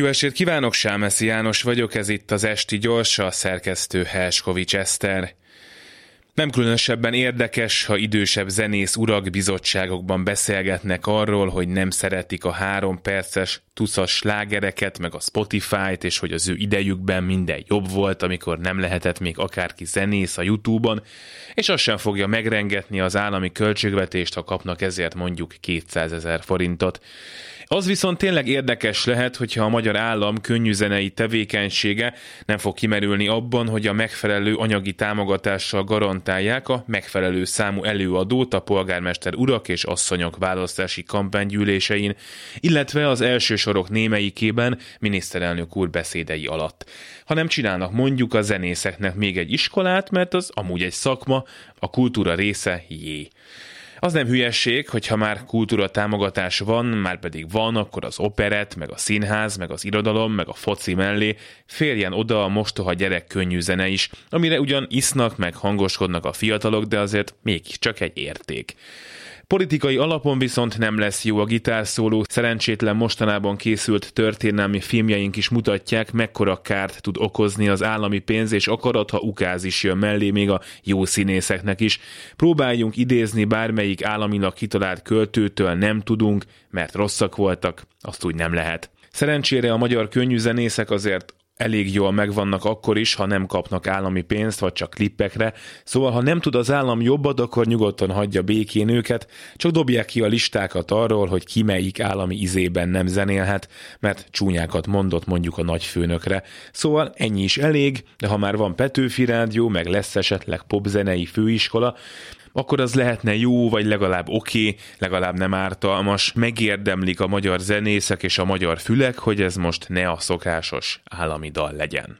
Jó estét kívánok, Sámeszi János vagyok, ez itt az Esti Gyors, a szerkesztő Helskovics Eszter. Nem különösebben érdekes, ha idősebb zenész urak bizottságokban beszélgetnek arról, hogy nem szeretik a három perces tucas slágereket, meg a Spotify-t, és hogy az ő idejükben minden jobb volt, amikor nem lehetett még akárki zenész a YouTube-on, és azt sem fogja megrengetni az állami költségvetést, ha kapnak ezért mondjuk 200 ezer forintot. Az viszont tényleg érdekes lehet, hogyha a magyar állam könnyűzenei tevékenysége nem fog kimerülni abban, hogy a megfelelő anyagi támogatással garantálják a megfelelő számú előadót a polgármester urak és asszonyok választási kampánygyűlésein, illetve az első sorok némelyikében miniszterelnök úr beszédei alatt. Ha nem csinálnak mondjuk a zenészeknek még egy iskolát, mert az amúgy egy szakma, a kultúra része jé. Az nem hülyesség, hogyha már kultúra támogatás van, már pedig van, akkor az operet, meg a színház, meg az irodalom, meg a foci mellé férjen oda a mostoha gyerek könnyű zene is, amire ugyan isznak, meg hangoskodnak a fiatalok, de azért mégiscsak egy érték. Politikai alapon viszont nem lesz jó a gitárszóló, szerencsétlen mostanában készült történelmi filmjeink is mutatják, mekkora kárt tud okozni az állami pénz és akarat, ha ukáz is jön mellé még a jó színészeknek is. Próbáljunk idézni bármelyik államilag kitalált költőtől, nem tudunk, mert rosszak voltak, azt úgy nem lehet. Szerencsére a magyar könnyűzenészek azért elég jól megvannak akkor is, ha nem kapnak állami pénzt, vagy csak klippekre. Szóval, ha nem tud az állam jobbat, akkor nyugodtan hagyja békén őket, csak dobják ki a listákat arról, hogy ki melyik állami izében nem zenélhet, mert csúnyákat mondott mondjuk a nagyfőnökre. Szóval ennyi is elég, de ha már van Petőfi rádió, meg lesz esetleg popzenei főiskola, akkor az lehetne jó, vagy legalább oké, okay, legalább nem ártalmas, megérdemlik a magyar zenészek és a magyar fülek, hogy ez most ne a szokásos állami dal legyen.